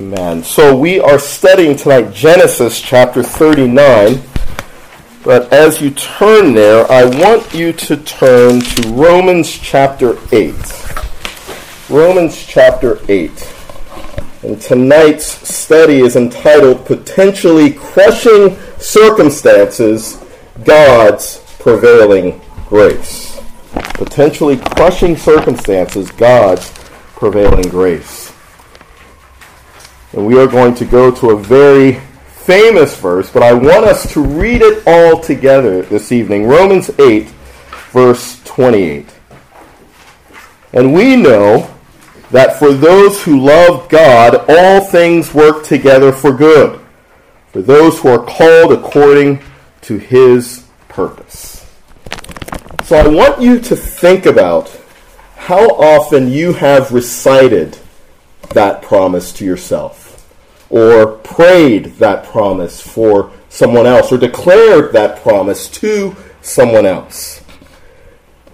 Amen. So we are studying tonight Genesis chapter 39. But as you turn there, I want you to turn to Romans chapter 8. Romans chapter 8. And tonight's study is entitled Potentially Crushing Circumstances God's Prevailing Grace. Potentially crushing circumstances, God's prevailing grace. And we are going to go to a very famous verse, but I want us to read it all together this evening. Romans 8, verse 28. And we know that for those who love God, all things work together for good, for those who are called according to his purpose. So I want you to think about how often you have recited that promise to yourself or prayed that promise for someone else or declared that promise to someone else.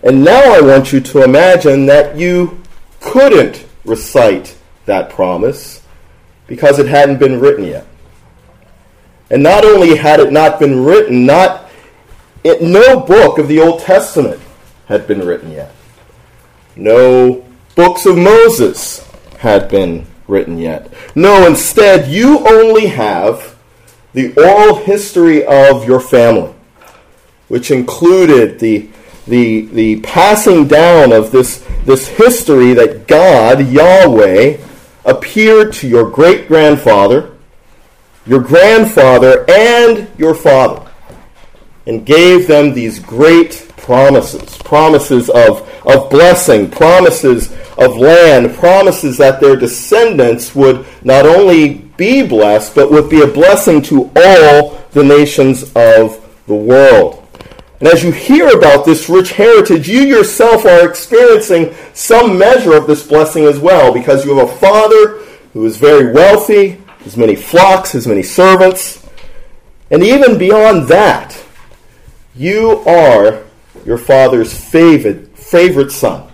And now I want you to imagine that you couldn't recite that promise because it hadn't been written yet. And not only had it not been written, not it, no book of the Old Testament had been written yet. No books of Moses had been written yet. No, instead, you only have the oral history of your family, which included the, the, the passing down of this, this history that God, Yahweh, appeared to your great grandfather, your grandfather, and your father, and gave them these great promises promises of, of blessing, promises of land, promises that their descendants would not only be blessed, but would be a blessing to all the nations of the world. And as you hear about this rich heritage, you yourself are experiencing some measure of this blessing as well, because you have a father who is very wealthy, has many flocks, has many servants. And even beyond that, you are your father's favorite, favorite son.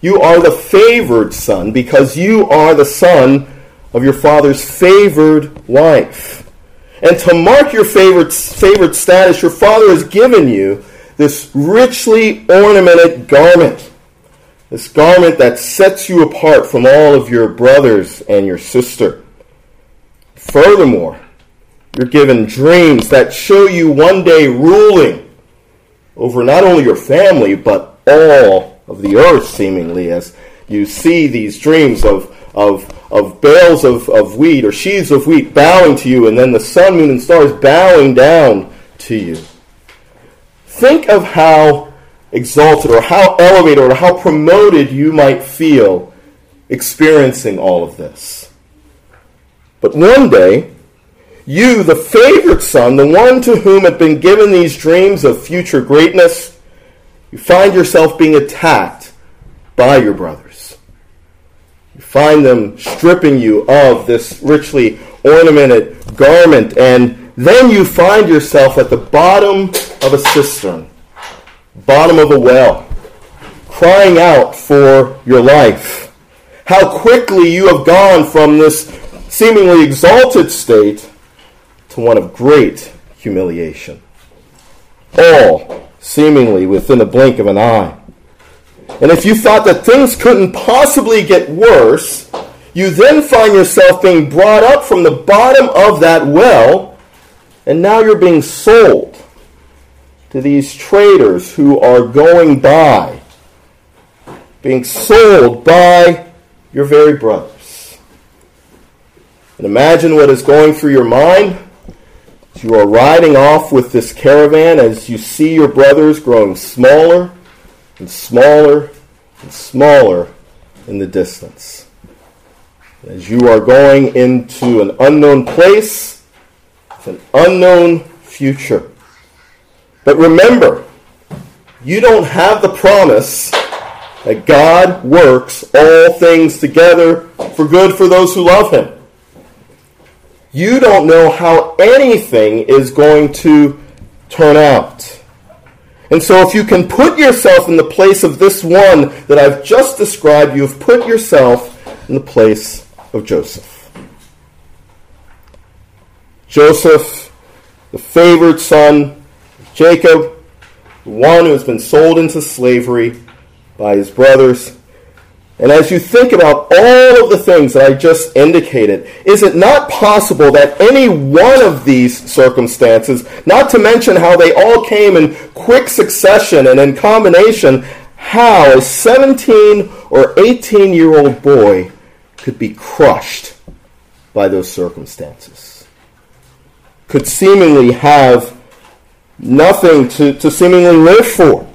You are the favored son because you are the son of your father's favored wife. And to mark your favorite, favored status, your father has given you this richly ornamented garment. This garment that sets you apart from all of your brothers and your sister. Furthermore, you're given dreams that show you one day ruling over not only your family, but all of the earth, seemingly, as you see these dreams of, of, of bales of, of wheat or sheaves of wheat bowing to you, and then the sun, moon, and stars bowing down to you. Think of how exalted or how elevated or how promoted you might feel experiencing all of this. But one day, you, the favored son, the one to whom had been given these dreams of future greatness, you find yourself being attacked by your brothers. You find them stripping you of this richly ornamented garment, and then you find yourself at the bottom of a cistern, bottom of a well, crying out for your life. How quickly you have gone from this seemingly exalted state to one of great humiliation. All seemingly within a blink of an eye. And if you thought that things couldn't possibly get worse, you then find yourself being brought up from the bottom of that well, and now you're being sold to these traders who are going by, being sold by your very brothers. And imagine what is going through your mind you are riding off with this caravan as you see your brothers growing smaller and smaller and smaller in the distance. As you are going into an unknown place an unknown future. But remember, you don't have the promise that God works all things together for good for those who love Him you don't know how anything is going to turn out. And so, if you can put yourself in the place of this one that I've just described, you've put yourself in the place of Joseph. Joseph, the favored son, Jacob, the one who has been sold into slavery by his brothers. And as you think about all of the things that I just indicated, is it not possible that any one of these circumstances, not to mention how they all came in quick succession and in combination, how a 17 or 18 year old boy could be crushed by those circumstances? Could seemingly have nothing to, to seemingly live for.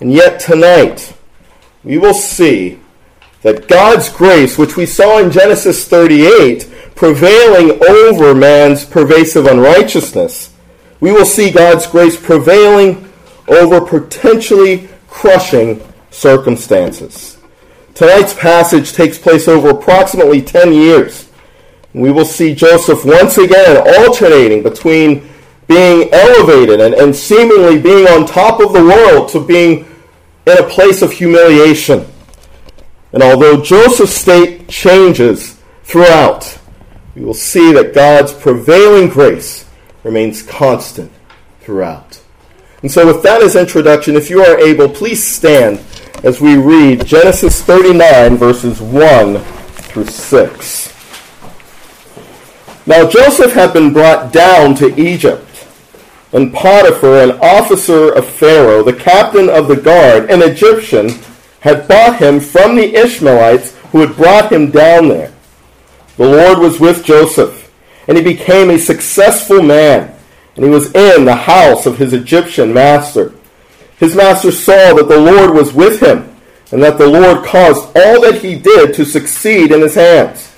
And yet tonight, we will see that God's grace, which we saw in Genesis 38, prevailing over man's pervasive unrighteousness, we will see God's grace prevailing over potentially crushing circumstances. Tonight's passage takes place over approximately 10 years. We will see Joseph once again alternating between being elevated and, and seemingly being on top of the world to being in a place of humiliation. And although Joseph's state changes throughout, we will see that God's prevailing grace remains constant throughout. And so, with that as introduction, if you are able, please stand as we read Genesis 39, verses 1 through 6. Now Joseph had been brought down to Egypt and Potiphar, an officer of Pharaoh, the captain of the guard, an Egyptian, had bought him from the Ishmaelites who had brought him down there. The Lord was with Joseph, and he became a successful man, and he was in the house of his Egyptian master. His master saw that the Lord was with him, and that the Lord caused all that he did to succeed in his hands.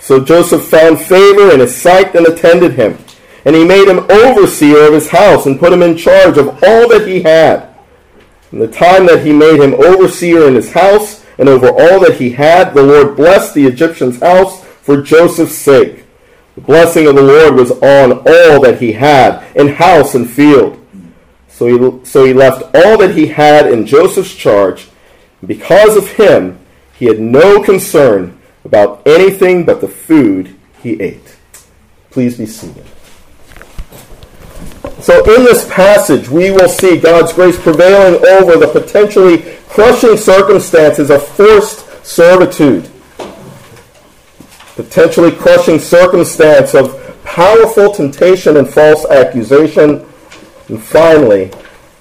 So Joseph found favor in his sight and attended him. And he made him overseer of his house and put him in charge of all that he had. In the time that he made him overseer in his house and over all that he had, the Lord blessed the Egyptian's house for Joseph's sake. The blessing of the Lord was on all that he had in house and field. So he, so he left all that he had in Joseph's charge. Because of him, he had no concern about anything but the food he ate. Please be seated. So, in this passage, we will see God's grace prevailing over the potentially crushing circumstances of forced servitude, potentially crushing circumstance of powerful temptation and false accusation, and finally,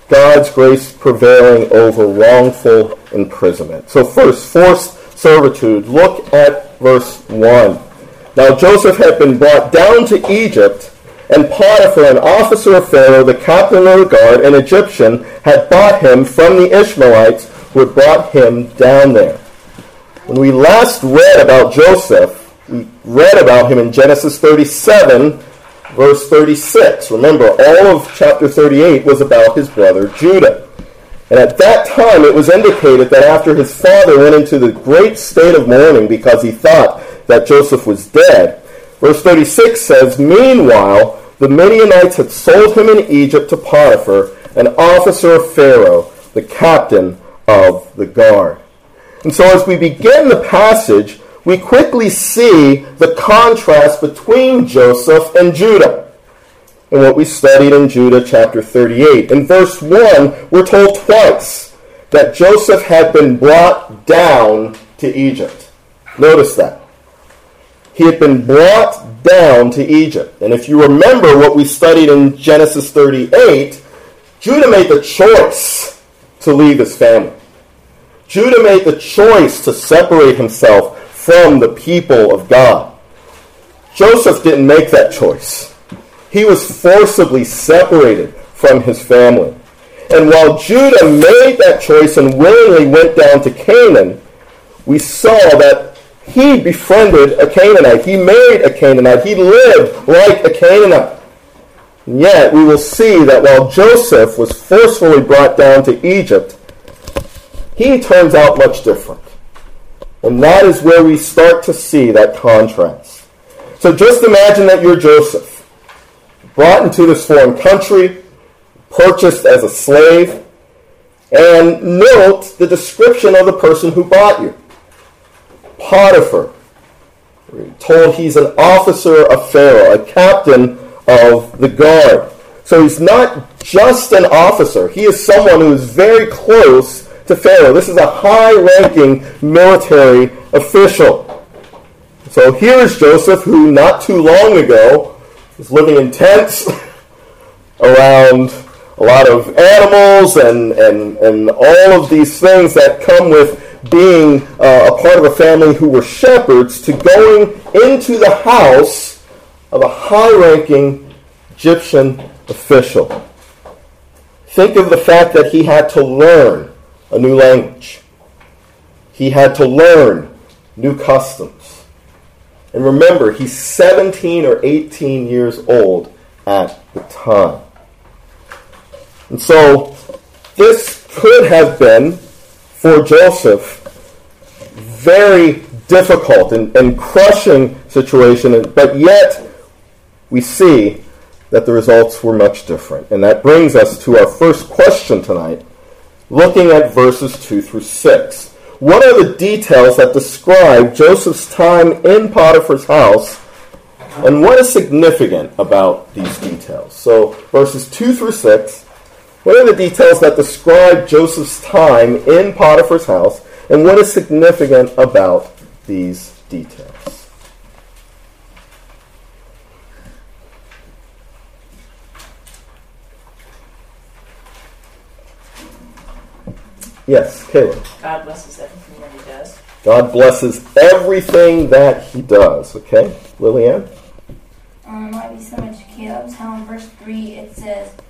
God's grace prevailing over wrongful imprisonment. So, first, forced servitude. Look at verse 1. Now, Joseph had been brought down to Egypt and Potiphar, an officer of Pharaoh, the captain of the guard, an Egyptian, had bought him from the Ishmaelites who had brought him down there. When we last read about Joseph, we read about him in Genesis 37, verse 36. Remember, all of chapter 38 was about his brother Judah. And at that time, it was indicated that after his father went into the great state of mourning because he thought that Joseph was dead, verse 36 says, Meanwhile, the Midianites had sold him in Egypt to Potiphar, an officer of Pharaoh, the captain of the guard. And so as we begin the passage, we quickly see the contrast between Joseph and Judah. And what we studied in Judah chapter 38. In verse 1, we're told twice that Joseph had been brought down to Egypt. Notice that. He had been brought down to Egypt. And if you remember what we studied in Genesis 38, Judah made the choice to leave his family. Judah made the choice to separate himself from the people of God. Joseph didn't make that choice. He was forcibly separated from his family. And while Judah made that choice and willingly went down to Canaan, we saw that he befriended a Canaanite. He married a Canaanite. He lived like a Canaanite. And yet, we will see that while Joseph was forcefully brought down to Egypt, he turns out much different. And that is where we start to see that contrast. So just imagine that you're Joseph, brought into this foreign country, purchased as a slave, and note the description of the person who bought you. Potiphar, We're told he's an officer of Pharaoh, a captain of the guard. So he's not just an officer, he is someone who is very close to Pharaoh. This is a high ranking military official. So here is Joseph, who not too long ago was living in tents around a lot of animals and, and, and all of these things that come with being uh, a part of a family who were shepherds to going into the house of a high ranking Egyptian official. Think of the fact that he had to learn a new language, he had to learn new customs. And remember, he's 17 or 18 years old at the time. And so, this could have been, for Joseph, very difficult and, and crushing situation, but yet we see that the results were much different. And that brings us to our first question tonight, looking at verses 2 through 6. What are the details that describe Joseph's time in Potiphar's house, and what is significant about these details? So, verses 2 through 6 what are the details that describe Joseph's time in Potiphar's house, and what is significant about these details? Yes, Caleb. God blesses everything that he does. God blesses everything that he does. Okay, Lillian? Um, it might be similar to Caleb's. How in verse 3 it says, The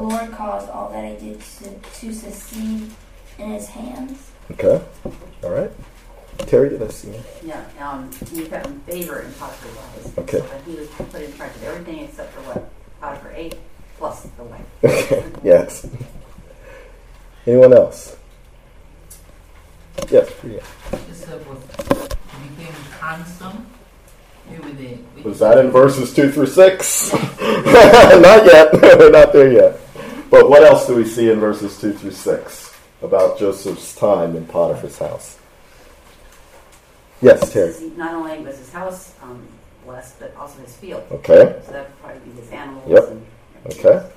Lord caused all that I did to, to succeed in his hands. Okay, all right. Terry, did I see you? Yeah, um, he found favor in Potiphar's eyes. Okay. So he was put in charge of everything except for what Potiphar ate, plus the wife. Okay, yes. Anyone else? Yes, Priya. Joseph was became handsome with the with Was that in verses 2 through 6? not yet. We're not there yet. But what else do we see in verses 2 through 6 about Joseph's time in Potiphar's house? Yes, Terry. Not only was his house um, blessed, but also his field. Okay, So that would probably be his animals. Yep. And, okay.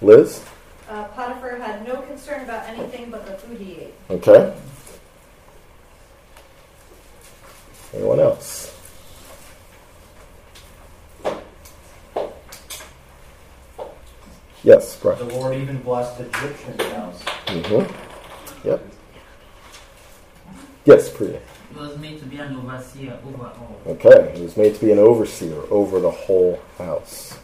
Liz? Uh, Potiphar had no concern about anything but the food he ate. Okay. Anyone else? Yes, Brian. The Lord even blessed the Egyptian house. Mm-hmm. Yep. Yes, Priya. he was made to be an overseer over all. Okay, he was made to be an overseer over the whole house.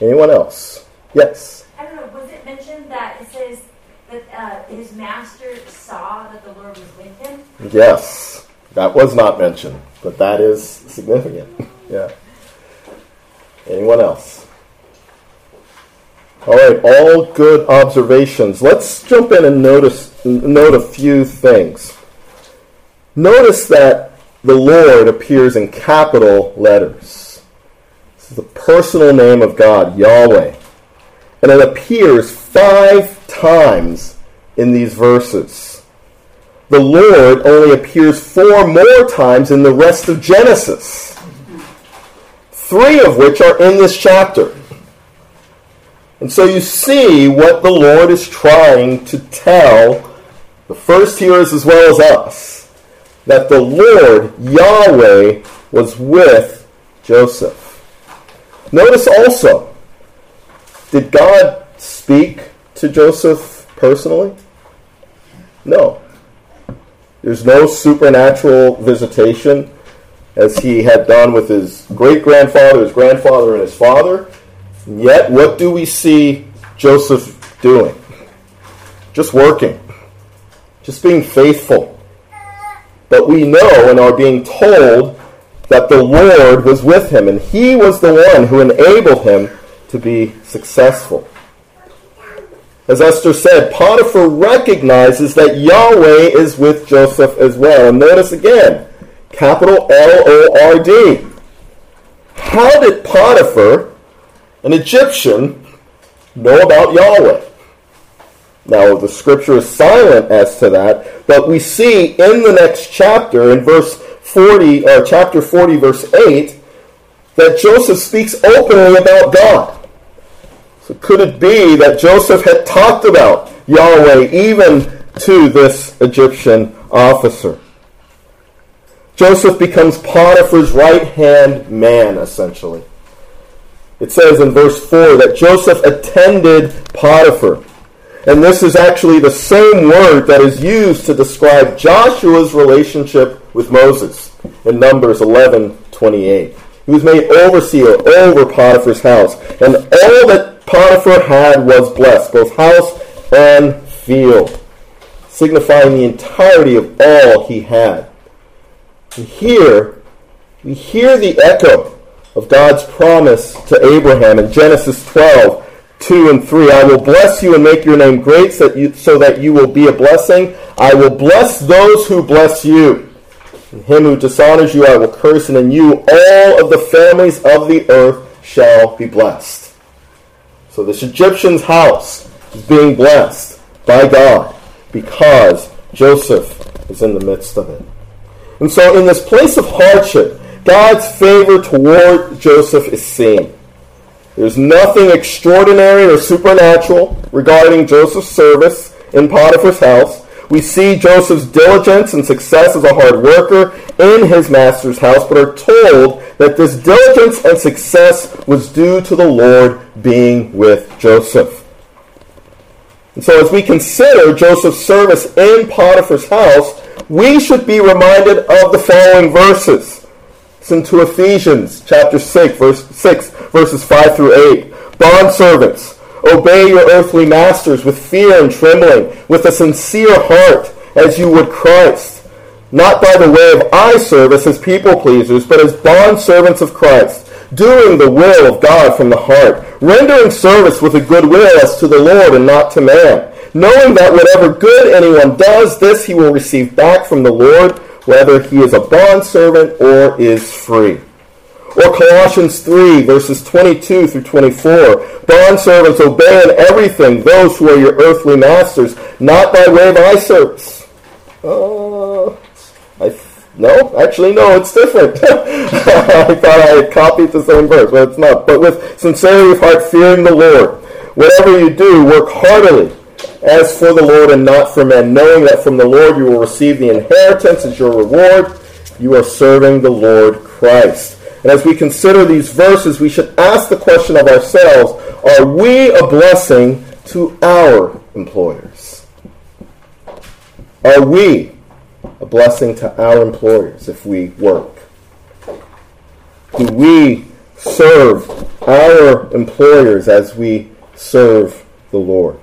Anyone else? Yes. I don't know, was it mentioned that it says that uh, his master saw that the Lord was with him? Yes. That was not mentioned, but that is significant. Yeah. Anyone else? All right, all good observations. Let's jump in and notice note a few things. Notice that the Lord appears in capital letters. This is the personal name of God, Yahweh. And it appears five times in these verses. The Lord only appears four more times in the rest of Genesis, three of which are in this chapter. And so you see what the Lord is trying to tell the first hearers as well as us that the Lord, Yahweh, was with Joseph. Notice also, did God speak to Joseph personally? No. There's no supernatural visitation as he had done with his great grandfather, his grandfather, and his father. Yet, what do we see Joseph doing? Just working, just being faithful. But we know and are being told that the Lord was with him, and he was the one who enabled him to be successful. As Esther said, Potiphar recognizes that Yahweh is with Joseph as well. And notice again, capital L O R D. How did Potiphar, an Egyptian, know about Yahweh? Now, the scripture is silent as to that, but we see in the next chapter, in verse 40 or chapter 40 verse 8 that Joseph speaks openly about God. So could it be that Joseph had talked about Yahweh even to this Egyptian officer? Joseph becomes Potiphar's right hand man, essentially. It says in verse 4 that Joseph attended Potiphar. And this is actually the same word that is used to describe Joshua's relationship with Moses in Numbers 11 28. He was made overseer over Potiphar's house, and all that Potiphar had was blessed, both house and field, signifying the entirety of all he had. And here, we hear the echo of God's promise to Abraham in Genesis 12, 2 and 3. I will bless you and make your name great so that you, so that you will be a blessing. I will bless those who bless you. And him who dishonors you I will curse, and in you all of the families of the earth shall be blessed. So this Egyptian's house is being blessed by God because Joseph is in the midst of it. And so in this place of hardship, God's favor toward Joseph is seen. There's nothing extraordinary or supernatural regarding Joseph's service in Potiphar's house. We see Joseph's diligence and success as a hard worker in his master's house, but are told that this diligence and success was due to the Lord being with Joseph. And so, as we consider Joseph's service in Potiphar's house, we should be reminded of the following verses. Listen to Ephesians chapter 6, verse 6, verses 5 through 8. Bond servants, obey your earthly masters with fear and trembling, with a sincere heart, as you would Christ, not by the way of eye service as people pleasers, but as bond servants of Christ doing the will of God from the heart, rendering service with a good will as to the Lord and not to man, knowing that whatever good anyone does, this he will receive back from the Lord, whether he is a bondservant or is free. Or Colossians 3, verses 22 through 24. Bondservants, obey in everything those who are your earthly masters, not by way of eye service. Uh, I no, actually, no, it's different. I thought I had copied the same verse, but it's not. But with sincerity of heart, fearing the Lord. Whatever you do, work heartily as for the Lord and not for men, knowing that from the Lord you will receive the inheritance as your reward. You are serving the Lord Christ. And as we consider these verses, we should ask the question of ourselves are we a blessing to our employers? Are we a blessing to our employers if we work? Do we serve our employers as we serve the Lord?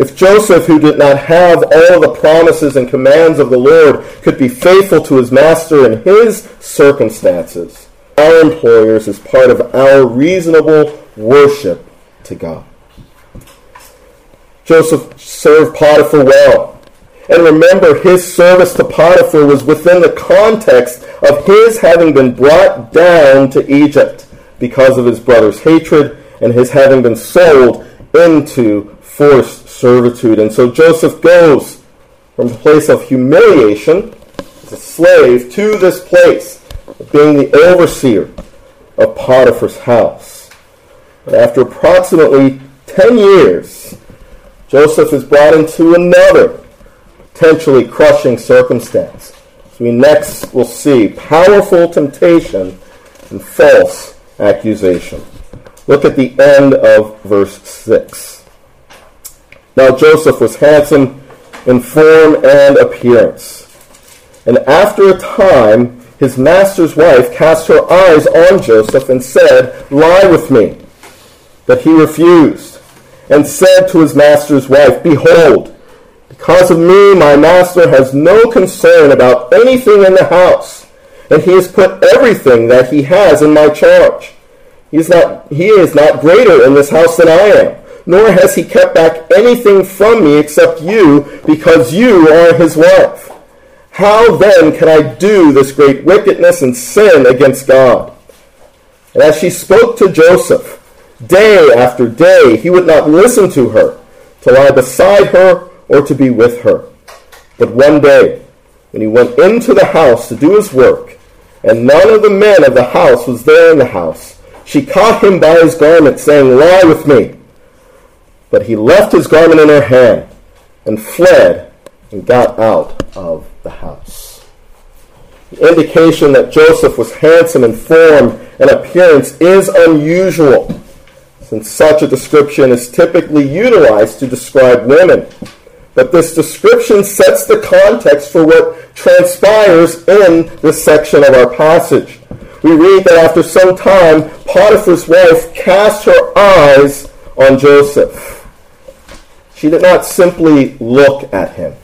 If Joseph, who did not have all the promises and commands of the Lord, could be faithful to his master in his circumstances, our employers is part of our reasonable worship to God. Joseph served Potiphar well. And remember, his service to Potiphar was within the context of his having been brought down to Egypt because of his brother's hatred and his having been sold into forced servitude. And so Joseph goes from the place of humiliation as a slave to this place of being the overseer of Potiphar's house. But after approximately 10 years, Joseph is brought into another potentially crushing circumstance. So we next will see powerful temptation and false accusation. Look at the end of verse 6. Now Joseph was handsome in form and appearance. And after a time, his master's wife cast her eyes on Joseph and said, Lie with me. But he refused and said to his master's wife, Behold, because of me, my master has no concern about anything in the house, and he has put everything that he has in my charge. He is not, he is not greater in this house than I am, nor has he kept back anything from me except you, because you are his wife. How then can I do this great wickedness and sin against God? And as she spoke to Joseph, day after day, he would not listen to her, to lie beside her or to be with her. But one day when he went into the house to do his work, and none of the men of the house was there in the house, she caught him by his garment, saying, Lie with me. But he left his garment in her hand and fled and got out of the house. The indication that Joseph was handsome in form and appearance is unusual, since such a description is typically utilized to describe women. But this description sets the context for what transpires in this section of our passage. We read that after some time, Potiphar's wife cast her eyes on Joseph. She did not simply look at him,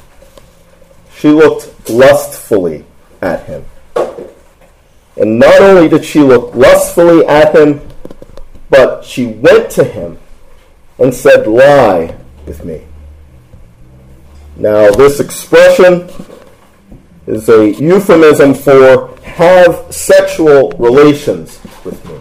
she looked lustfully at him. And not only did she look lustfully at him, but she went to him and said, Lie with me. Now, this expression is a euphemism for have sexual relations with me.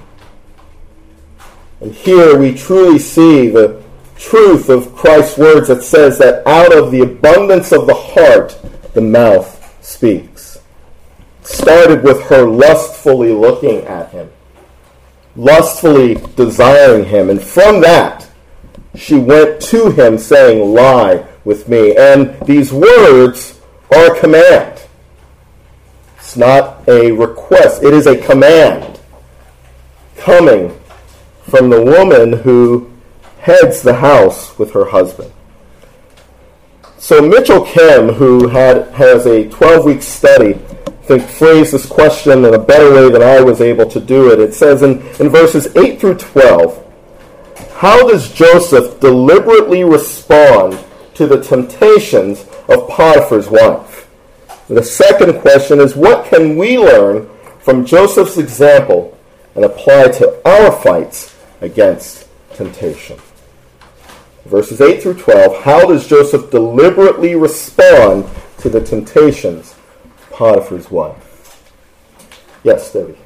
And here we truly see the truth of Christ's words that says that out of the abundance of the heart, the mouth speaks. started with her lustfully looking at him, lustfully desiring him, and from that, she went to him saying, Lie with me. And these words are a command. It's not a request, it is a command coming from the woman who heads the house with her husband. So Mitchell Kim, who had has a 12-week study, I think phrased this question in a better way than I was able to do it. It says in, in verses 8 through 12, how does Joseph deliberately respond to the temptations of Potiphar's wife? The second question is what can we learn from Joseph's example and apply to our fights against temptation? Verses 8 through 12, how does Joseph deliberately respond to the temptations of Potiphar's wife? Yes, Debbie.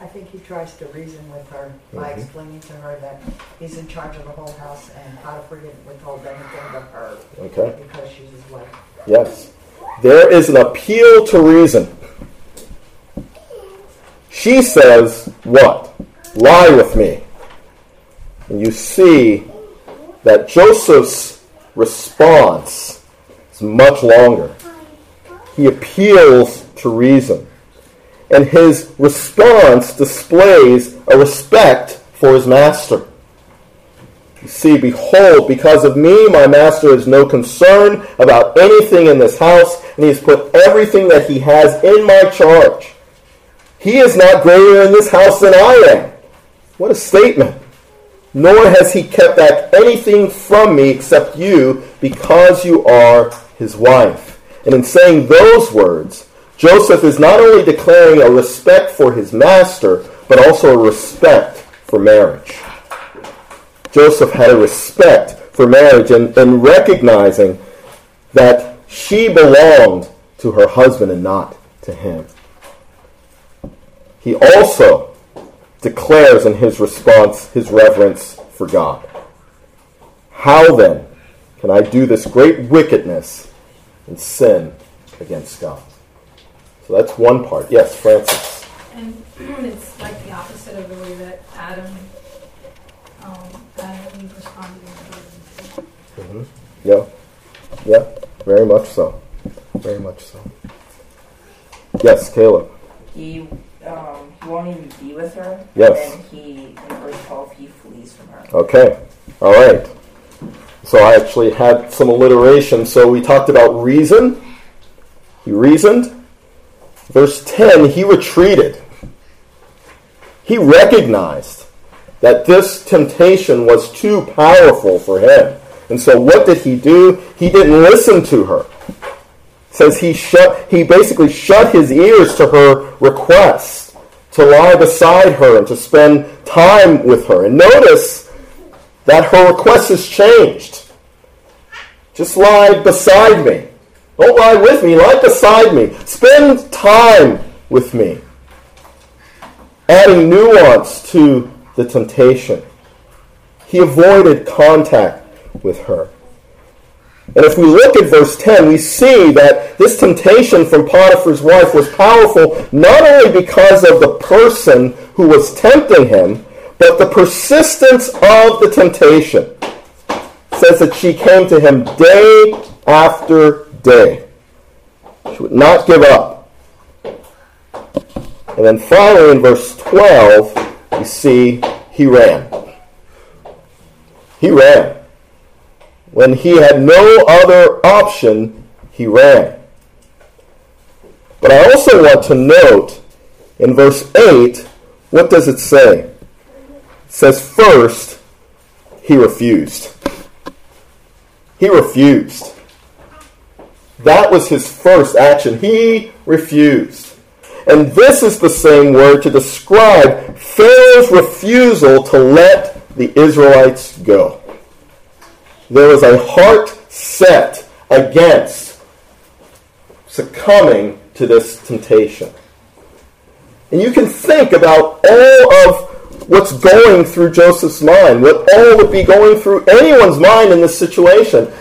I think he tries to reason with her by Mhm. explaining to her that he's in charge of the whole house and Potiphar didn't withhold anything but her Okay. because she's his wife. Yes. There is an appeal to reason. She says, What? Lie with me. And you see that Joseph's response is much longer. He appeals to reason. And his response displays a respect for his master. You see, behold, because of me, my master has no concern about anything in this house, and he has put everything that he has in my charge. He is not greater in this house than I am. What a statement. Nor has he kept back anything from me except you, because you are his wife. And in saying those words, Joseph is not only declaring a respect for his master, but also a respect for marriage. Joseph had a respect for marriage and, and recognizing that she belonged to her husband and not to him. He also declares in his response his reverence for God. How then can I do this great wickedness and sin against God? So that's one part. Yes, Francis. And it's like the opposite of the way that Adam, um, Adam and Eve responded in the garden. hmm Yeah. Yeah. Very much so. Very much so. Yes, Caleb. He um, won't even be with her. Yes. And he in verse twelve he flees from her. Okay. All right. So I actually had some alliteration. So we talked about reason. He reasoned. Verse 10, he retreated. He recognized that this temptation was too powerful for him. And so what did he do? He didn't listen to her. It says he shut he basically shut his ears to her request to lie beside her and to spend time with her. And notice that her request has changed. Just lie beside me. Don't lie with me, lie beside me. Spend time with me. Adding nuance to the temptation. He avoided contact with her. And if we look at verse 10, we see that this temptation from Potiphar's wife was powerful not only because of the person who was tempting him, but the persistence of the temptation. It says that she came to him day after day. She would not give up. And then finally in verse 12, we see he ran. He ran. When he had no other option, he ran. But I also want to note in verse 8, what does it say? It says, first, he refused. He refused. That was his first action. He refused. And this is the same word to describe Pharaoh's refusal to let the Israelites go there was a heart set against succumbing to this temptation. And you can think about all of what's going through Joseph's mind, what all would be going through anyone's mind in this situation.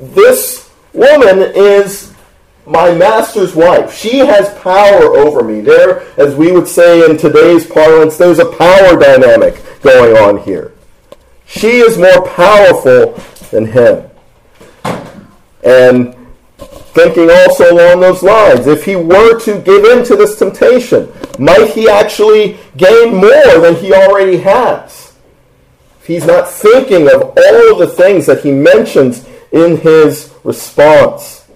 This woman is my master's wife. She has power over me. There, as we would say in today's parlance, there's a power dynamic going on here. She is more powerful than him. And thinking also along those lines, if he were to give in to this temptation, might he actually gain more than he already has? If he's not thinking of all of the things that he mentions in his response.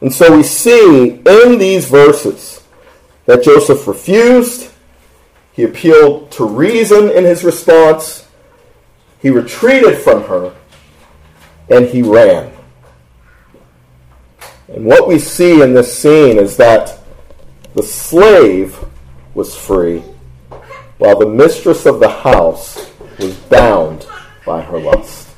And so we see in these verses that Joseph refused, he appealed to reason in his response, he retreated from her, and he ran. And what we see in this scene is that the slave was free, while the mistress of the house was bound by her lust.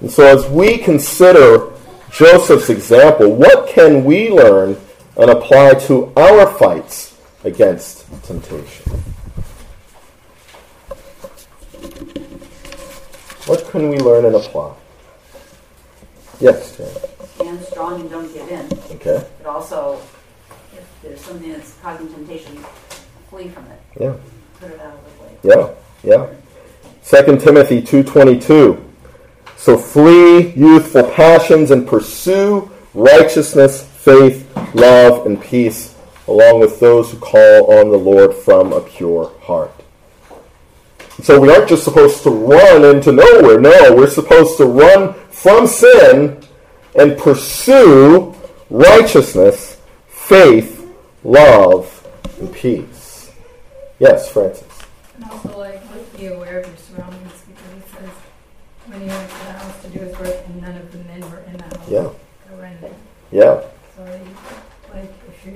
And so, as we consider Joseph's example, what can we learn and apply to our fights against temptation? What can we learn and apply? Yes, Stand strong and don't give in. Okay. But also, if there's something that's causing temptation, flee from it. Yeah. Put it out of the way. Yeah. Yeah. Second Timothy two twenty two. So flee youthful passions and pursue righteousness, faith, love, and peace, along with those who call on the Lord from a pure heart. So we aren't just supposed to run into nowhere. No, we're supposed to run from sin and pursue righteousness, faith, love, and peace. Yes, Francis. And also, like, be aware of your surroundings because it says when he went to the house to do his work and none of the men were in the house. Yeah. They were in there. Yeah. So, like, if you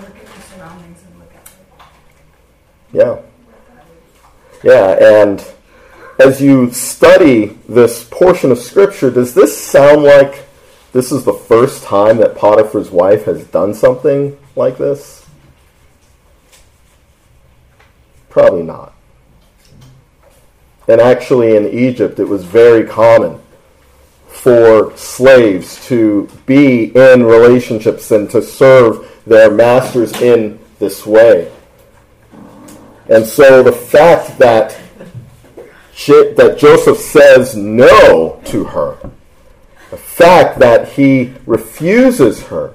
look at your surroundings and look at it. Yeah. Yeah, and as you study this portion of Scripture, does this sound like this is the first time that Potiphar's wife has done something like this? Probably not. And actually, in Egypt, it was very common for slaves to be in relationships and to serve their masters in this way. And so the fact that that Joseph says no to her, the fact that he refuses her,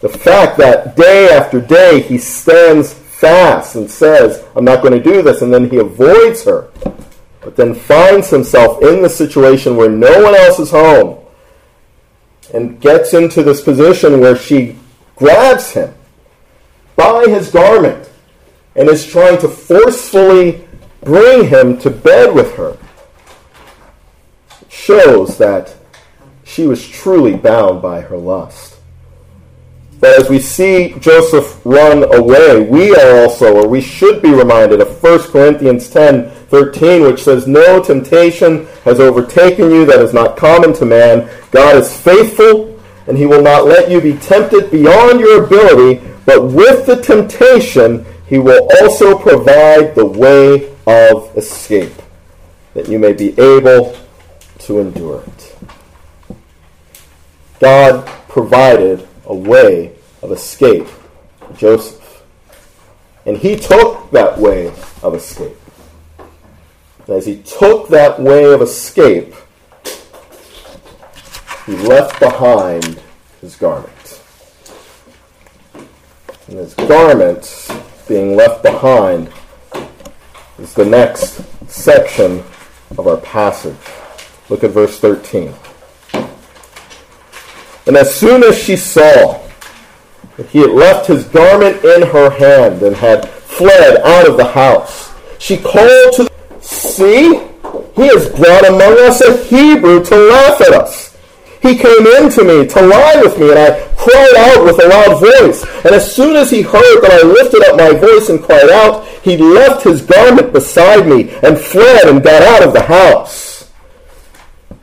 the fact that day after day he stands fast and says, I'm not going to do this, and then he avoids her, but then finds himself in the situation where no one else is home and gets into this position where she grabs him by his garment and is trying to forcefully bring him to bed with her. Shows that she was truly bound by her lust. But as we see Joseph run away, we are also, or we should be reminded of 1 Corinthians 10 13, which says, No temptation has overtaken you that is not common to man. God is faithful, and he will not let you be tempted beyond your ability, but with the temptation, he will also provide the way of escape. that you may be able to endure it. God provided a way of escape for Joseph. And he took that way of escape. And as he took that way of escape, he left behind his garment. And his garment being left behind is the next section of our passage. Look at verse 13. And as soon as she saw that he had left his garment in her hand and had fled out of the house, she called to See, he has brought among us a Hebrew to laugh at us. He came in to me to lie with me, and I cried out with a loud voice. And as soon as he heard that I lifted up my voice and cried out, he left his garment beside me and fled and got out of the house.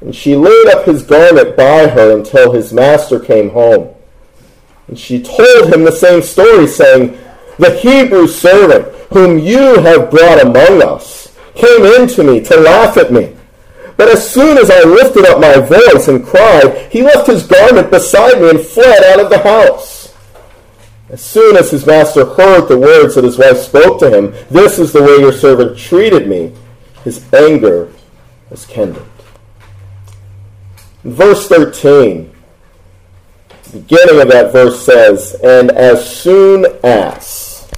And she laid up his garment by her until his master came home. And she told him the same story, saying, The Hebrew servant whom you have brought among us came in to me to laugh at me. But as soon as I lifted up my voice and cried, he left his garment beside me and fled out of the house. As soon as his master heard the words that his wife spoke to him, This is the way your servant treated me, his anger was kindled. In verse 13, the beginning of that verse says, And as soon as,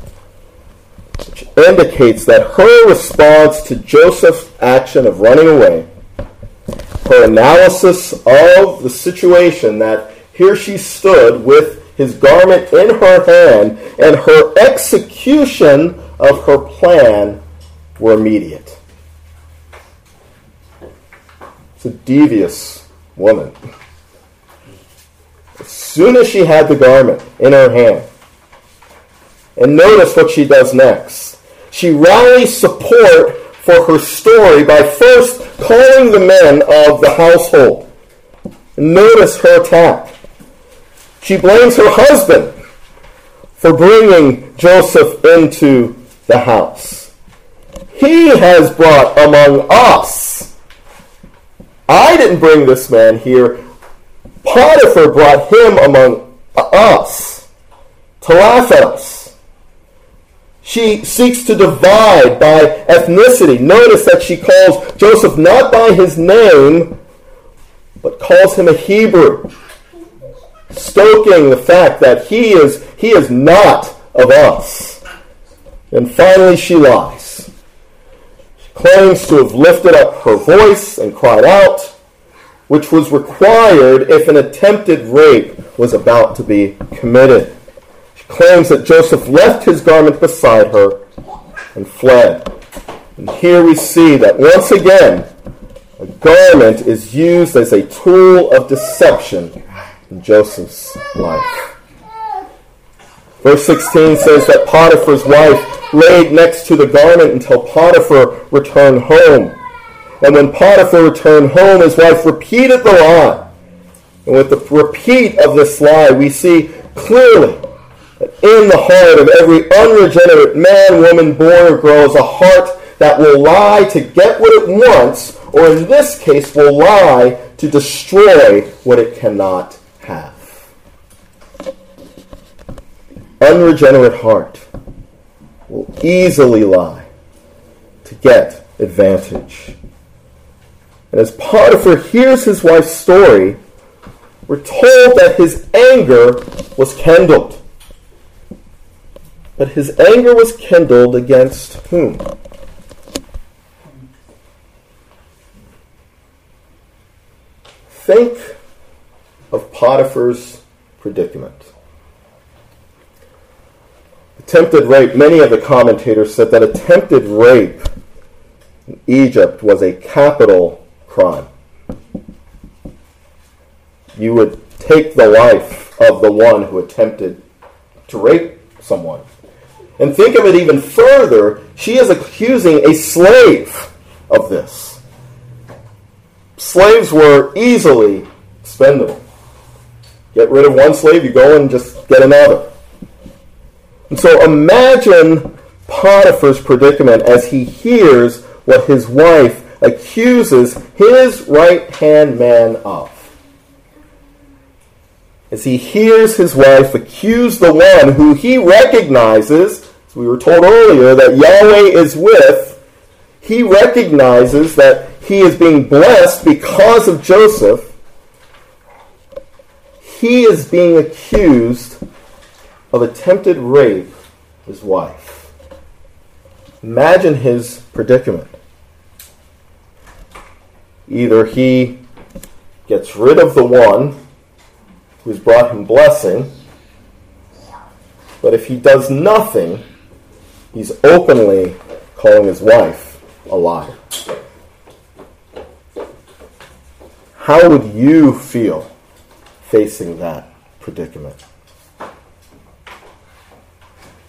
which indicates that her response to Joseph's action of running away her analysis of the situation that here she stood with his garment in her hand and her execution of her plan were immediate. It's a devious woman. As soon as she had the garment in her hand, and notice what she does next. She rallies support for her story by first calling the men of the household. Notice her attack. She blames her husband for bringing Joseph into the house. He has brought among us. I didn't bring this man here. Potiphar brought him among us to laugh at us. She seeks to divide by ethnicity. Notice that she calls Joseph not by his name, but calls him a Hebrew, stoking the fact that he is, he is not of us. And finally, she lies. She claims to have lifted up her voice and cried out, which was required if an attempted rape was about to be committed claims that Joseph left his garment beside her and fled. And here we see that once again, a garment is used as a tool of deception in Joseph's life. Verse 16 says that Potiphar's wife laid next to the garment until Potiphar returned home. And when Potiphar returned home, his wife repeated the lie. And with the repeat of this lie, we see clearly in the heart of every unregenerate man, woman, boy, or girl is a heart that will lie to get what it wants, or in this case, will lie to destroy what it cannot have. Unregenerate heart will easily lie to get advantage. And as Potiphar hears his wife's story, we're told that his anger was kindled. But his anger was kindled against whom? Think of Potiphar's predicament. Attempted rape, many of the commentators said that attempted rape in Egypt was a capital crime. You would take the life of the one who attempted to rape someone. And think of it even further, she is accusing a slave of this. Slaves were easily spendable. Get rid of one slave, you go and just get another. And so imagine Potiphar's predicament as he hears what his wife accuses his right hand man of. As he hears his wife accuse the one who he recognizes, as we were told earlier, that Yahweh is with, he recognizes that he is being blessed because of Joseph. He is being accused of attempted rape his wife. Imagine his predicament. Either he gets rid of the one who's brought him blessing, but if he does nothing, he's openly calling his wife a liar. How would you feel facing that predicament?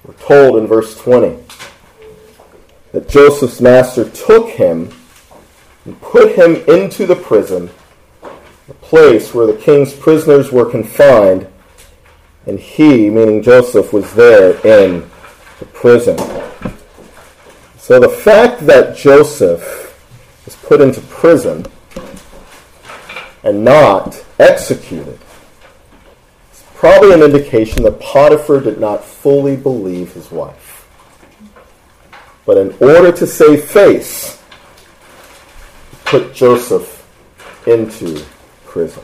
We're told in verse 20 that Joseph's master took him and put him into the prison, the place where the king's prisoners were confined, and he, meaning Joseph, was there in prison. So the fact that Joseph was put into prison and not executed is probably an indication that Potiphar did not fully believe his wife. But in order to save face, put Joseph into prison.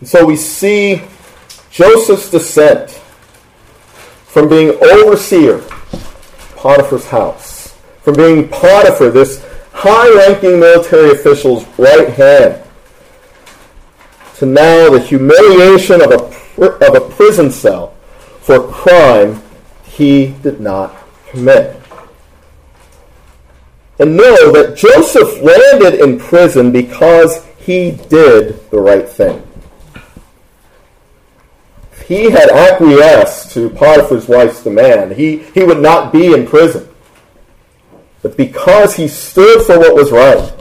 And so we see Joseph's descent from being overseer Potiphar's house, from being Potiphar, this high ranking military official's right hand, to now the humiliation of a, of a prison cell for a crime he did not commit. And know that Joseph landed in prison because he did the right thing. He had acquiesced to Potiphar's wife's demand, he, he would not be in prison. But because he stood for what was right,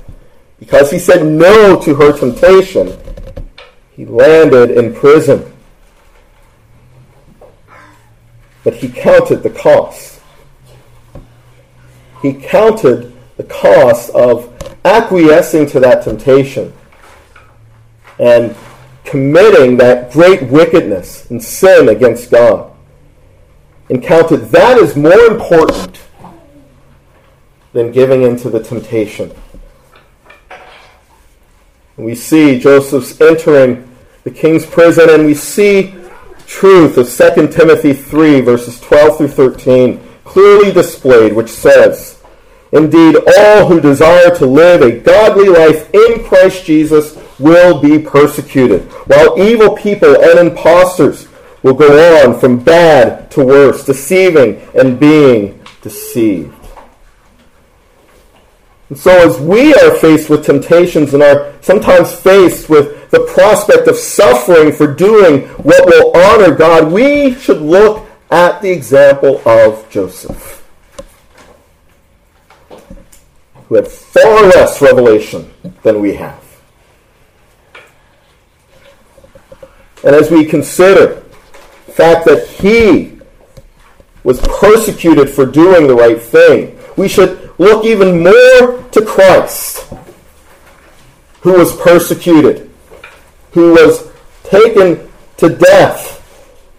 because he said no to her temptation, he landed in prison. But he counted the cost. He counted the cost of acquiescing to that temptation and committing that great wickedness and sin against God. And counted that as more important than giving into the temptation. we see Joseph's entering the king's prison, and we see truth of 2 Timothy 3, verses 12 through 13, clearly displayed, which says, Indeed, all who desire to live a godly life in Christ Jesus will be persecuted, while evil people and impostors will go on from bad to worse, deceiving and being deceived. And so, as we are faced with temptations and are sometimes faced with the prospect of suffering for doing what will honor God, we should look at the example of Joseph, who had far less revelation than we have. And as we consider the fact that he was persecuted for doing the right thing, we should look even more to Christ, who was persecuted, who was taken to death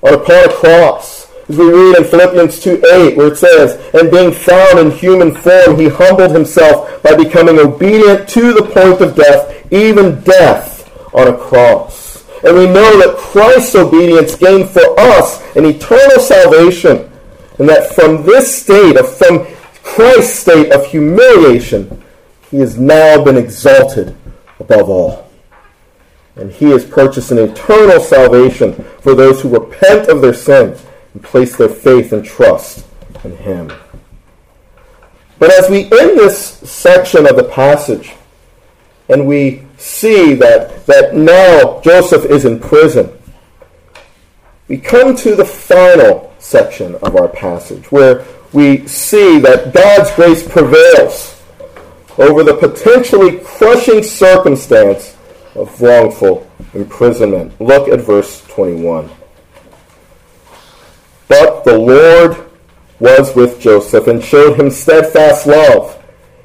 upon a cross. As we read in Philippians 2 8, where it says, And being found in human form, he humbled himself by becoming obedient to the point of death, even death on a cross. And we know that Christ's obedience gained for us an eternal salvation, and that from this state of from Christ's state of humiliation, he has now been exalted above all. And he has purchased an eternal salvation for those who repent of their sin and place their faith and trust in him. But as we end this section of the passage, and we see that, that now Joseph is in prison, we come to the final section of our passage where we see that God's grace prevails over the potentially crushing circumstance of wrongful imprisonment. Look at verse 21. But the Lord was with Joseph and showed him steadfast love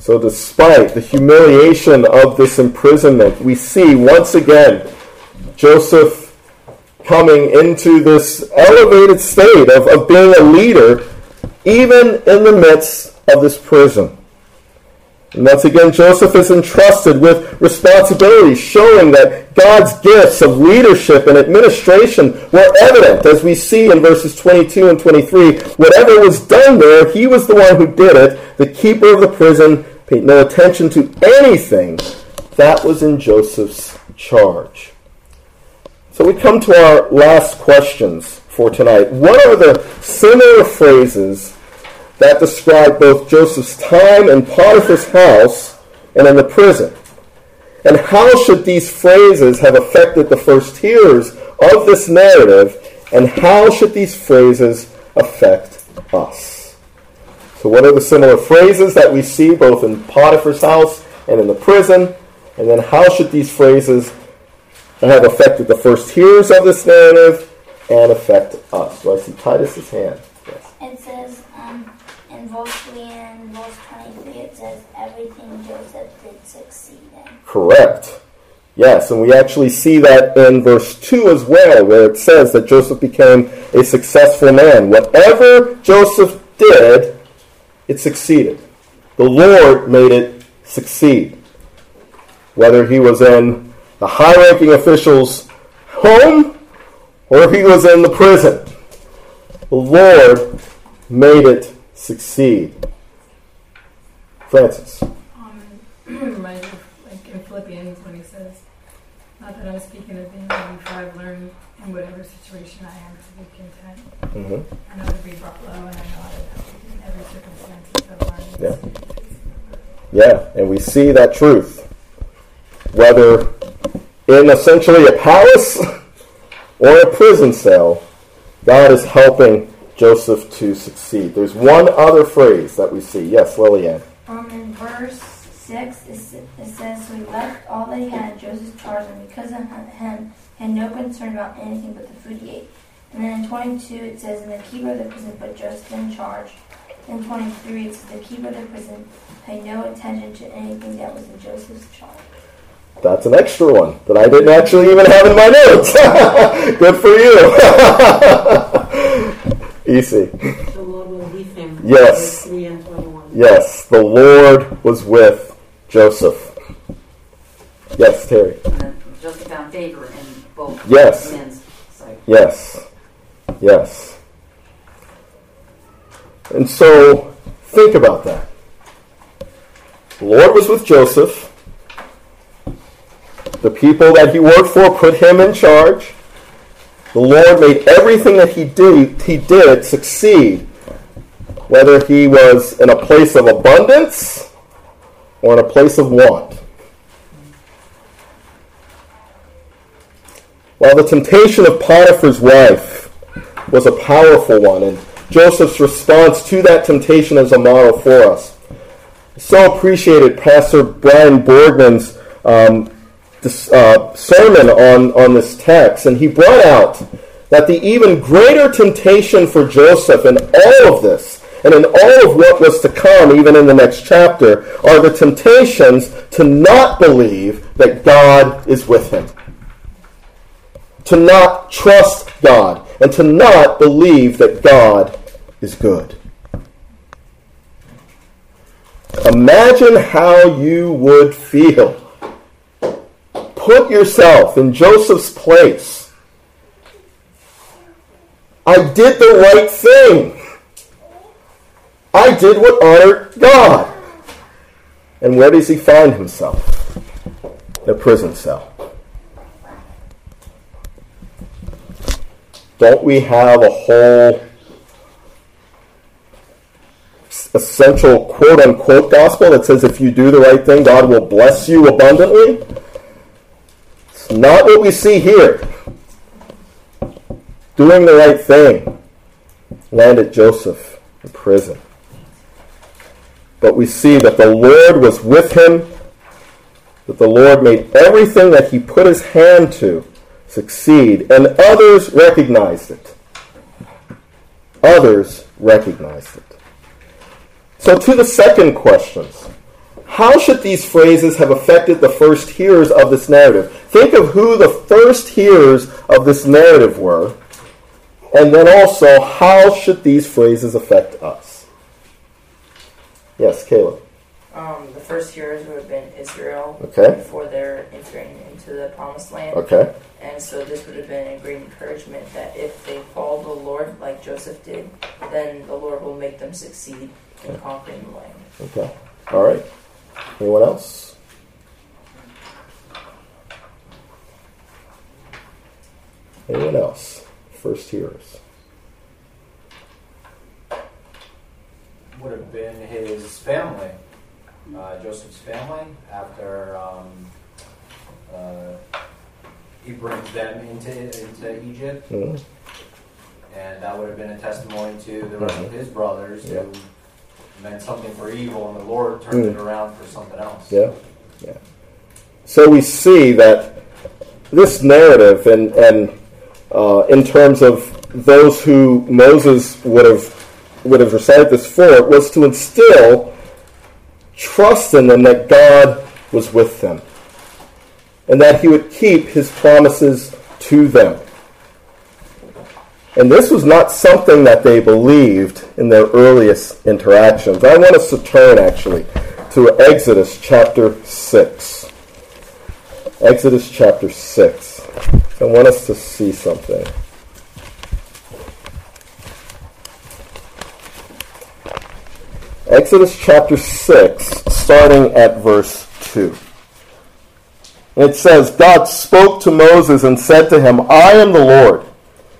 So, despite the humiliation of this imprisonment, we see once again Joseph coming into this elevated state of, of being a leader, even in the midst of this prison. And once again, Joseph is entrusted with responsibility, showing that God's gifts of leadership and administration were evident, as we see in verses 22 and 23. Whatever was done there, he was the one who did it. The keeper of the prison paid no attention to anything that was in Joseph's charge. So we come to our last questions for tonight. What are the similar phrases that describe both Joseph's time in Potiphar's house and in the prison. And how should these phrases have affected the first hearers of this narrative, and how should these phrases affect us? So, what are the similar phrases that we see both in Potiphar's house and in the prison? And then, how should these phrases have affected the first hearers of this narrative and affect us? So, I see Titus's hand. Yes. It says, in verse 3 and verse 23, it says, everything Joseph did succeed in. Correct. Yes, and we actually see that in verse 2 as well, where it says that Joseph became a successful man. Whatever Joseph did, it succeeded. The Lord made it succeed. Whether he was in the high ranking official's home or he was in the prison, the Lord made it succeed. Francis. Um, reminds me of, like in Philippians when he says, "Not that I'm speaking of being ready, for I've learned in whatever situation I am to be content. Mm-hmm. I know to be brought low, and I know how to in every circumstance learning." Yeah. Yeah, and we see that truth. Whether in essentially a palace or a prison cell, God is helping Joseph to succeed. There's one other phrase that we see. Yes, Lillian. Um, in verse 6, it says, So he left all that he had in Joseph's charge, and because of him, had no concern about anything but the food he ate. And then in 22, it says, And the keeper of the prison put Joseph in charge. In 23, it says, The keeper of the prison paid no attention to anything that was in Joseph's charge. That's an extra one that I didn't actually even have in my notes. Good for you. Easy. The Lord will leave him. Yes. 3 and 21. Yes, the Lord was with Joseph. Yes, Terry. Joseph found favor in both Yes. men's sight. Yes. Yes. And so, think about that. The Lord was with Joseph. The people that he worked for put him in charge. The Lord made everything that he did, he did succeed, whether he was in a place of abundance or in a place of want. While the temptation of Potiphar's wife was a powerful one, and Joseph's response to that temptation is a model for us. So appreciated Pastor Brian Borgman's um, this, uh, sermon on, on this text, and he brought out that the even greater temptation for Joseph in all of this, and in all of what was to come, even in the next chapter, are the temptations to not believe that God is with him to not trust God and to not believe that God is good. Imagine how you would feel. Put yourself in Joseph's place. I did the right thing. I did what honored God. And where does he find himself? The prison cell. don't we have a whole essential quote unquote gospel that says if you do the right thing, God will bless you abundantly? Not what we see here. Doing the right thing landed Joseph in prison. But we see that the Lord was with him, that the Lord made everything that he put his hand to succeed, and others recognized it. Others recognized it. So, to the second questions. How should these phrases have affected the first hearers of this narrative? Think of who the first hearers of this narrative were, and then also, how should these phrases affect us? Yes, Caleb. Um, the first hearers would have been Israel Okay. before they're entering into the promised land. Okay. And so this would have been a great encouragement that if they follow the Lord like Joseph did, then the Lord will make them succeed in conquering the land. Okay. All right. Anyone else? Anyone else? First hearers. Would have been his family, uh, Joseph's family, after um, uh, he brings them into, into Egypt. Mhm. And that would have been a testimony to the rest of his brothers Yeah. who meant something for evil, and the Lord turned Mm. it around for something else. Yeah. Yeah. So we see that this narrative, and and uh, in terms of those who Moses would have would have recited this for, was to instill trust in them that God was with them, and that He would keep His promises to them. And this was not something that they believed in their earliest interactions. I want us to turn actually to Exodus chapter 6. Exodus chapter 6. I want us to see something. Exodus chapter 6, starting at verse 2. It says, God spoke to Moses and said to him, I am the Lord.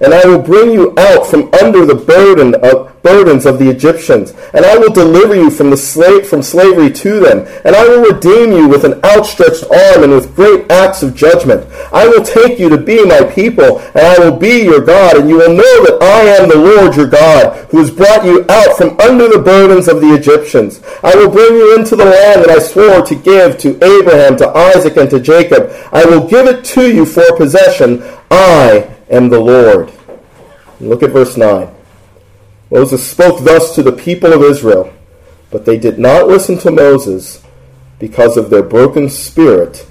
and I will bring you out from under the burden of burdens of the Egyptians, and I will deliver you from the slave from slavery to them, and I will redeem you with an outstretched arm and with great acts of judgment. I will take you to be my people, and I will be your God, and you will know that I am the Lord your God, who has brought you out from under the burdens of the Egyptians. I will bring you into the land that I swore to give to Abraham, to Isaac, and to Jacob. I will give it to you for possession. I am the Lord. Look at verse 9. Moses spoke thus to the people of Israel, but they did not listen to Moses because of their broken spirit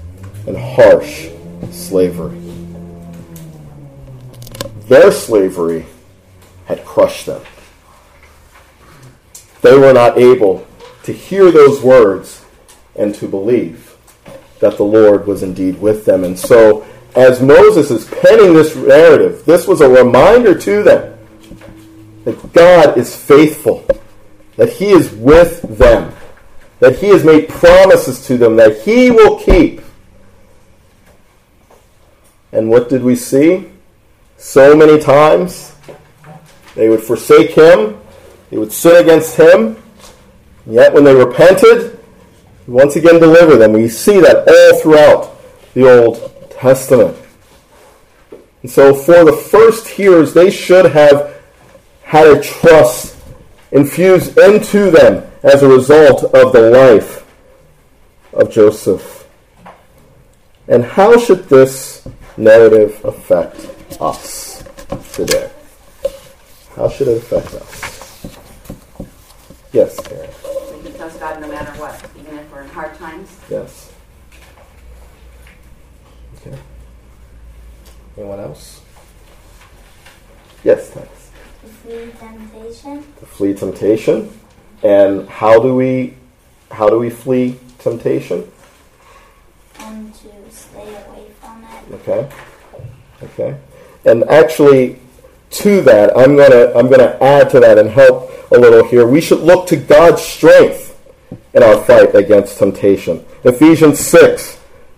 and harsh slavery. Their slavery had crushed them. They were not able to hear those words and to believe that the Lord was indeed with them. And so, as Moses is penning this narrative, this was a reminder to them that God is faithful, that He is with them, that He has made promises to them that He will keep. And what did we see? So many times they would forsake Him, they would sin against Him, yet when they repented, once again delivered them. We see that all throughout the Old Testament. And so, for the first hearers, they should have had a trust infused into them as a result of the life of Joseph. And how should this narrative affect us today? How should it affect us? Yes, Aaron. We can trust God no matter what, even if we're in hard times. Yes. Okay. Anyone else? Yes, thanks. To flee temptation. to flee temptation. And how do we how do we flee temptation? and to stay away from it. Okay. Okay. and actually, to that, I'm gonna I'm gonna add to that and help a little here. We should look to God's strength in our fight against temptation. Ephesians six,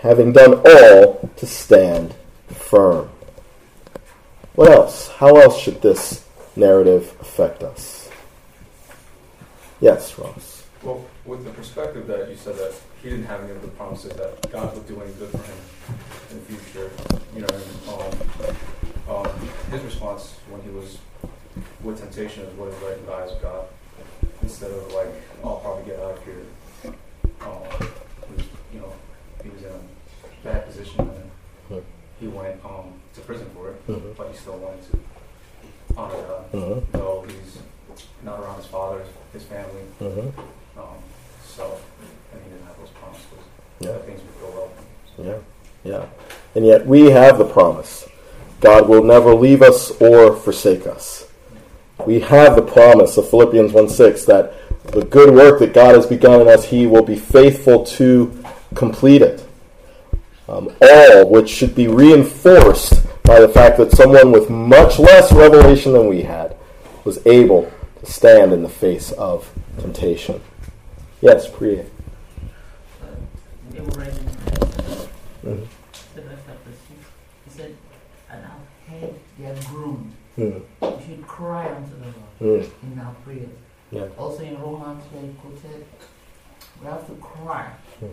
having done all to stand firm. What else? How else should this narrative affect us? Yes, Ross. Well, with the perspective that you said that he didn't have any of the promises that God would do any good for him in the future, you know, and, um, um, his response when he was with temptation is what is right in the eyes of God, instead of like, I'll probably get out of here. Um, you know, he was in a bad position and he went um, to prison for it, Mhm. but he still wanted to honor God, Mhm. though he's not around his father, his family. Mhm. Um, so, and he didn't have those promises. Yeah. Things would go well. Yeah, yeah. And yet we have the promise God will never leave us or forsake us. We have the promise of Philippians 1 6 that the good work that God has begun in us, He will be faithful to complete it. Um, all which should be reinforced by the fact that someone with much less revelation than we had was able to stand in the face of temptation. Yes, Priya. They were writing the rest of the. He said, and our head, they are groomed. Mm, We should cry unto the Lord mm, in our prayers. Yeah. Also in Romans, where he quoted, we have to cry. mhm.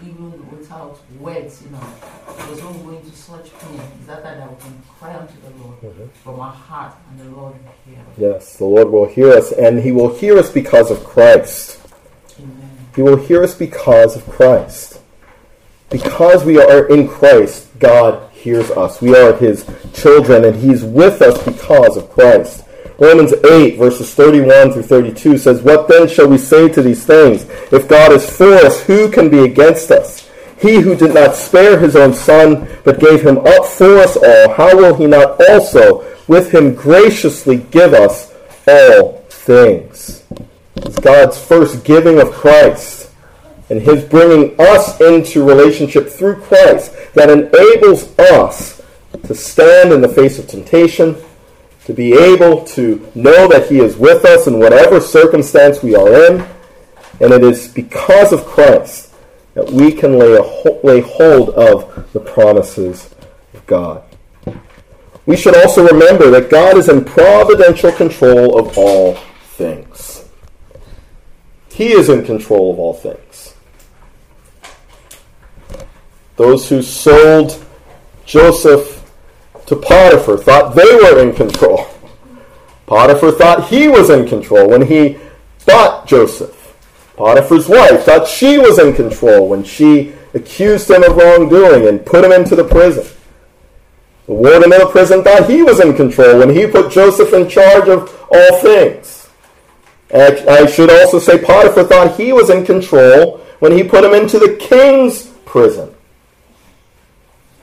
Even without words, you know. Because when we're going to such pain, it's that we can cry unto the Lord Mhm. from our heart, and the Lord will hear us. Yes, the Lord will hear us, and He will hear us because of Christ. Amen. He will hear us because of Christ. Because we are in Christ, God hears us. We are His children, and He's with us because of Christ. Romans 8, verses 31 through 32 says, What then shall we say to these things? If God is for us, who can be against us? He who did not spare his own son, but gave him up for us all, how will he not also with him graciously give us all things? It's God's first giving of Christ and his bringing us into relationship through Christ that enables us to stand in the face of temptation, to be able to know that he is with us in whatever circumstance we are in. And it is because of Christ that we can lay, a ho- lay hold of the promises of God. We should also remember that God is in providential control of all things. He is in control of all things. Those who sold Joseph to Potiphar thought they were in control. Potiphar thought he was in control when he bought Joseph. Potiphar's wife thought she was in control when she accused him of wrongdoing and put him into the prison. The warden of the prison thought he was in control when he put Joseph in charge of all things. I should also say Potiphar thought he was in control when he put him into the king's prison.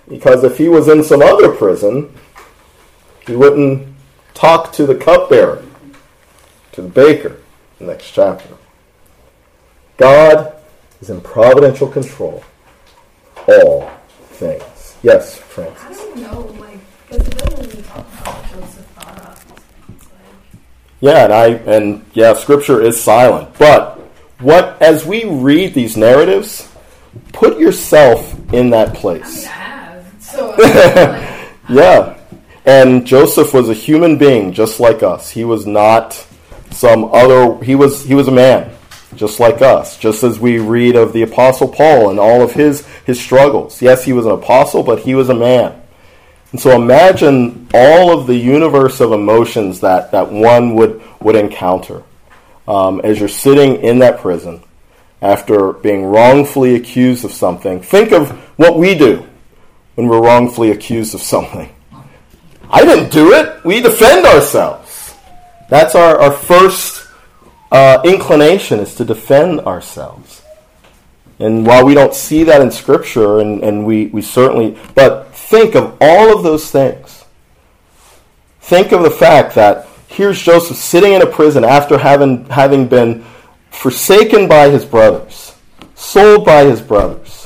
Because if he was in some other prison, he wouldn't talk to the cupbearer, to the baker, next chapter. God is in providential control all things. Yes, I Francis. don't know, like, because it doesn't really talk about what Joseph thought like, Yeah, and I and yeah, scripture is silent. But what as we read these narratives, put yourself in that I mean, place. I. So, like, Yeah. And Joseph was a human being just like us. He was not some other he was he was a man just like us. Just as we read of the apostle Paul and all of his his struggles. Yes, he was an apostle, but he was a man. And so imagine all of the universe of emotions that, that one would, would encounter um, as you're sitting in that prison after being wrongfully accused of something. Think of what we do when we're wrongfully accused of something. I didn't do it. We defend ourselves. That's our, our first uh, inclination is to defend ourselves. And while we don't see that in Scripture, and, and we, we certainly, but think of all of those things. Think of the fact that here's Joseph sitting in a prison after having, having been forsaken by his brothers, sold by his brothers,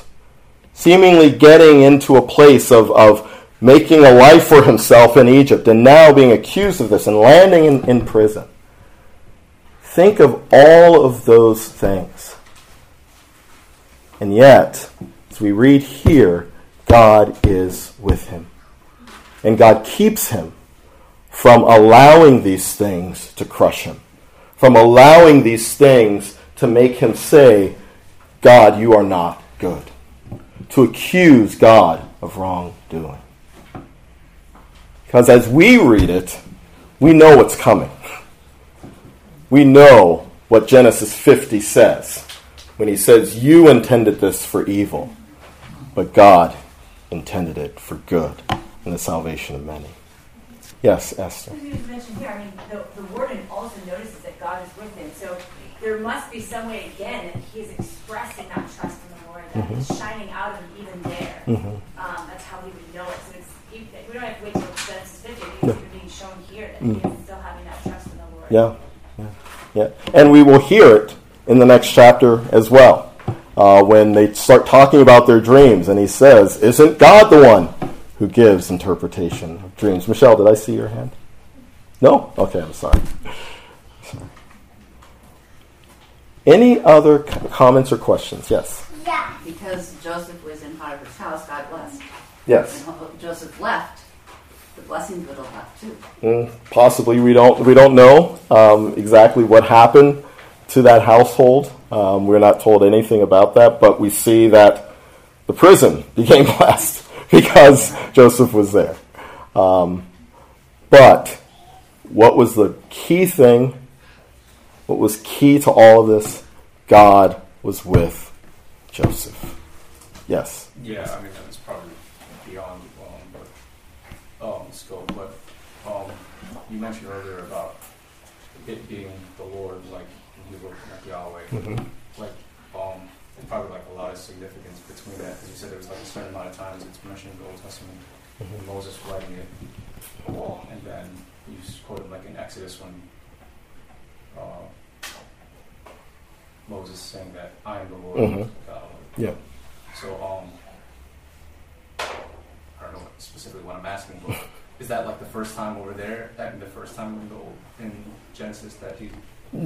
seemingly getting into a place of, of making a life for himself in Egypt, and now being accused of this and landing in, in prison. Think of all of those things. And yet, as we read here, God is with him. And God keeps him from allowing these things to crush him, from allowing these things to make him say, God, you are not good, to accuse God of wrongdoing. Because as we read it, we know what's coming. We know what Genesis 50 says when he says, You intended this for evil, but God intended it for good in the salvation of many. Yes, Esther. You mentioned here, I mean, the, the warden also notices that God is with him. So there must be some way, again, that he is expressing that trust in the Lord, that Mhm. is shining out of even there. Mhm. Um, that's how we would know it. So it's, we don't have to wait till Genesis 50. I think Yeah. it's even being shown here that Mm. he is still having that trust in the Lord. Yeah, yeah, yeah. And we will hear it in the next chapter as well. Uh, when they start talking about their dreams, and he says, Isn't God the one who gives interpretation of dreams? Michelle, did I see your hand? No? Okay, I'm sorry. sorry. Any other comments or questions? Yes. Because Joseph was in Potiphar's house, God blessed. Yes. And Joseph left, the blessings would have left too. Mm, possibly we don't we don't know um, exactly what happened to that household. Um, we're not told anything about that, but we see that the prison became blessed because Joseph was there. Um, but what was the key thing? What was key to all of this? God was with Joseph. Yes. Yeah, I mean, that's probably beyond um, but, um, scope, but um, you mentioned earlier about it being the Lord, like in Hebrew, like Yahweh. Mhm. Like, um, there's probably like a lot of significance between that, because you said there was like a certain amount of times it's mentioned in the Old Testament, Mhm. Moses writing it, and then you quoted like in Exodus when uh, Moses saying that I am the Lord. God. Yeah. So, um, I don't know what- specifically what I'm asking, but is that like the first time over there, that the first time in the old, in Genesis that he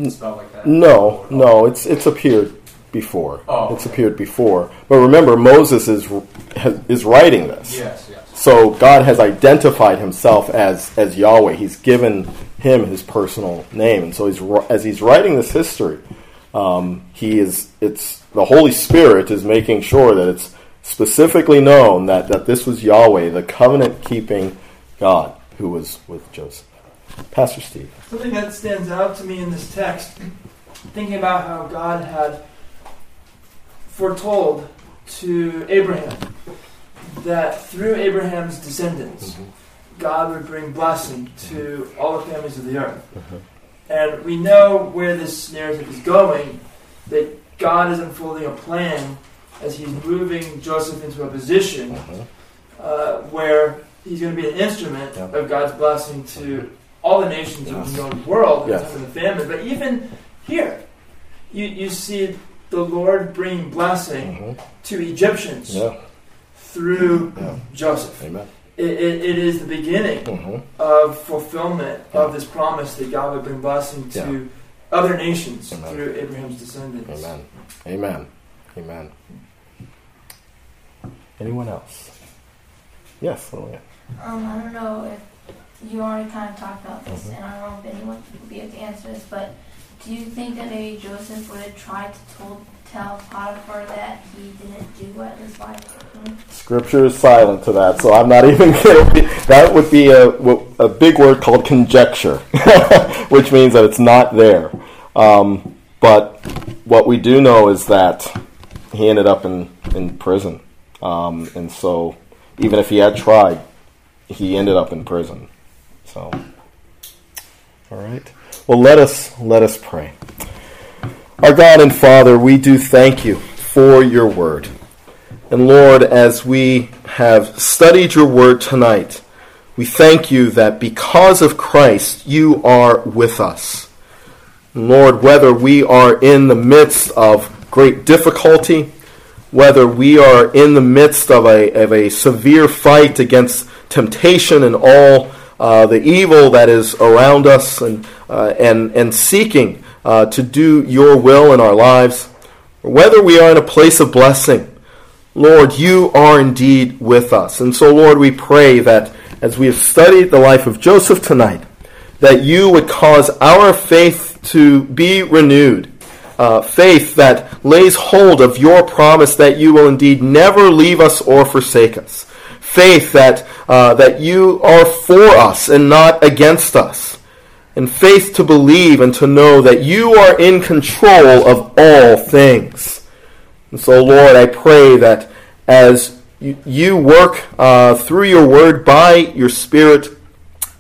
spelled like that? No, no, it's it's appeared before. Oh, It's okay. appeared before. But remember, Moses is has, is writing this. Yes, yes. So God has identified Himself as as Yahweh. He's given him His personal name, and so he's as he's writing this history, um, he is it's the Holy Spirit is making sure that it's specifically known that that this was Yahweh, the covenant keeping God, who was with Joseph. Pastor Steve. Something that stands out to me in this text, thinking about how God had foretold to Abraham that through Abraham's descendants, God would bring blessing to all the families of the earth. And we know where this narrative is going, that God is unfolding a plan as he's moving Joseph into a position uh, where he's going to be an instrument Yeah. of God's blessing to all the nations Yes. of the known world Yes. in the famine. But even here, you, you see the Lord bringing blessing to Egyptians Yeah. through Yeah. Joseph. Amen. It, it, it is the beginning Mhm. of fulfillment of this promise that God would bring blessing to Yeah. other nations Amen. through Abraham's descendants. Amen. Amen. Amen. Anyone else? Yes, Lillian. Um, I don't know if you already kind of talked about this, Mhm. and I don't know if anyone would be able to answer this, but do you think that maybe Joseph would have tried to told, tell Potiphar that he didn't do what his wife did? Scripture is silent to that, so I'm not even be. That would be a, a big word called conjecture, which means that it's not there. Um, but what we do know is that he ended up in, in prison. Um, and so even if he had tried, he ended up in prison. So, all right. Well, let us let us pray. Our God and Father, we do thank you for your word. And Lord, as we have studied your word tonight, we thank you that because of Christ, you are with us. Lord, whether we are in the midst of great difficulty, whether we are in the midst of a, of a severe fight against temptation and all uh, the evil that is around us and, uh, and, and seeking uh, to do your will in our lives, or whether we are in a place of blessing, Lord, you are indeed with us. And so, Lord, we pray that as we have studied the life of Joseph tonight, that you would cause our faith to be renewed. Uh, faith that lays hold of your promise that you will indeed never leave us or forsake us. Faith that, uh, that you are for us and not against us. And faith to believe and to know that you are in control of all things. And so, Lord, I pray that as you, work uh, through your word by your Spirit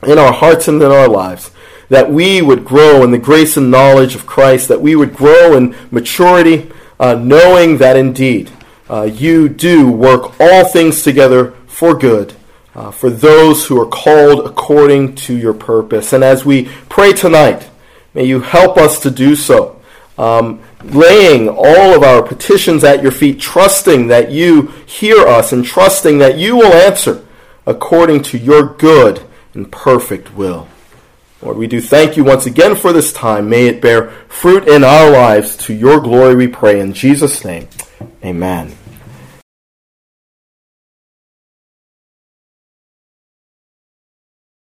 in our hearts and in our lives, that we would grow in the grace and knowledge of Christ, that we would grow in maturity, uh, knowing that indeed uh, you do work all things together for good. Uh, for those who are called according to your purpose. And as we pray tonight, may you help us to do so, um, laying all of our petitions at your feet, trusting that you hear us and trusting that you will answer according to your good and perfect will. Lord, we do thank you once again for this time. May it bear fruit in our lives. To your glory we pray. In Jesus' name, amen.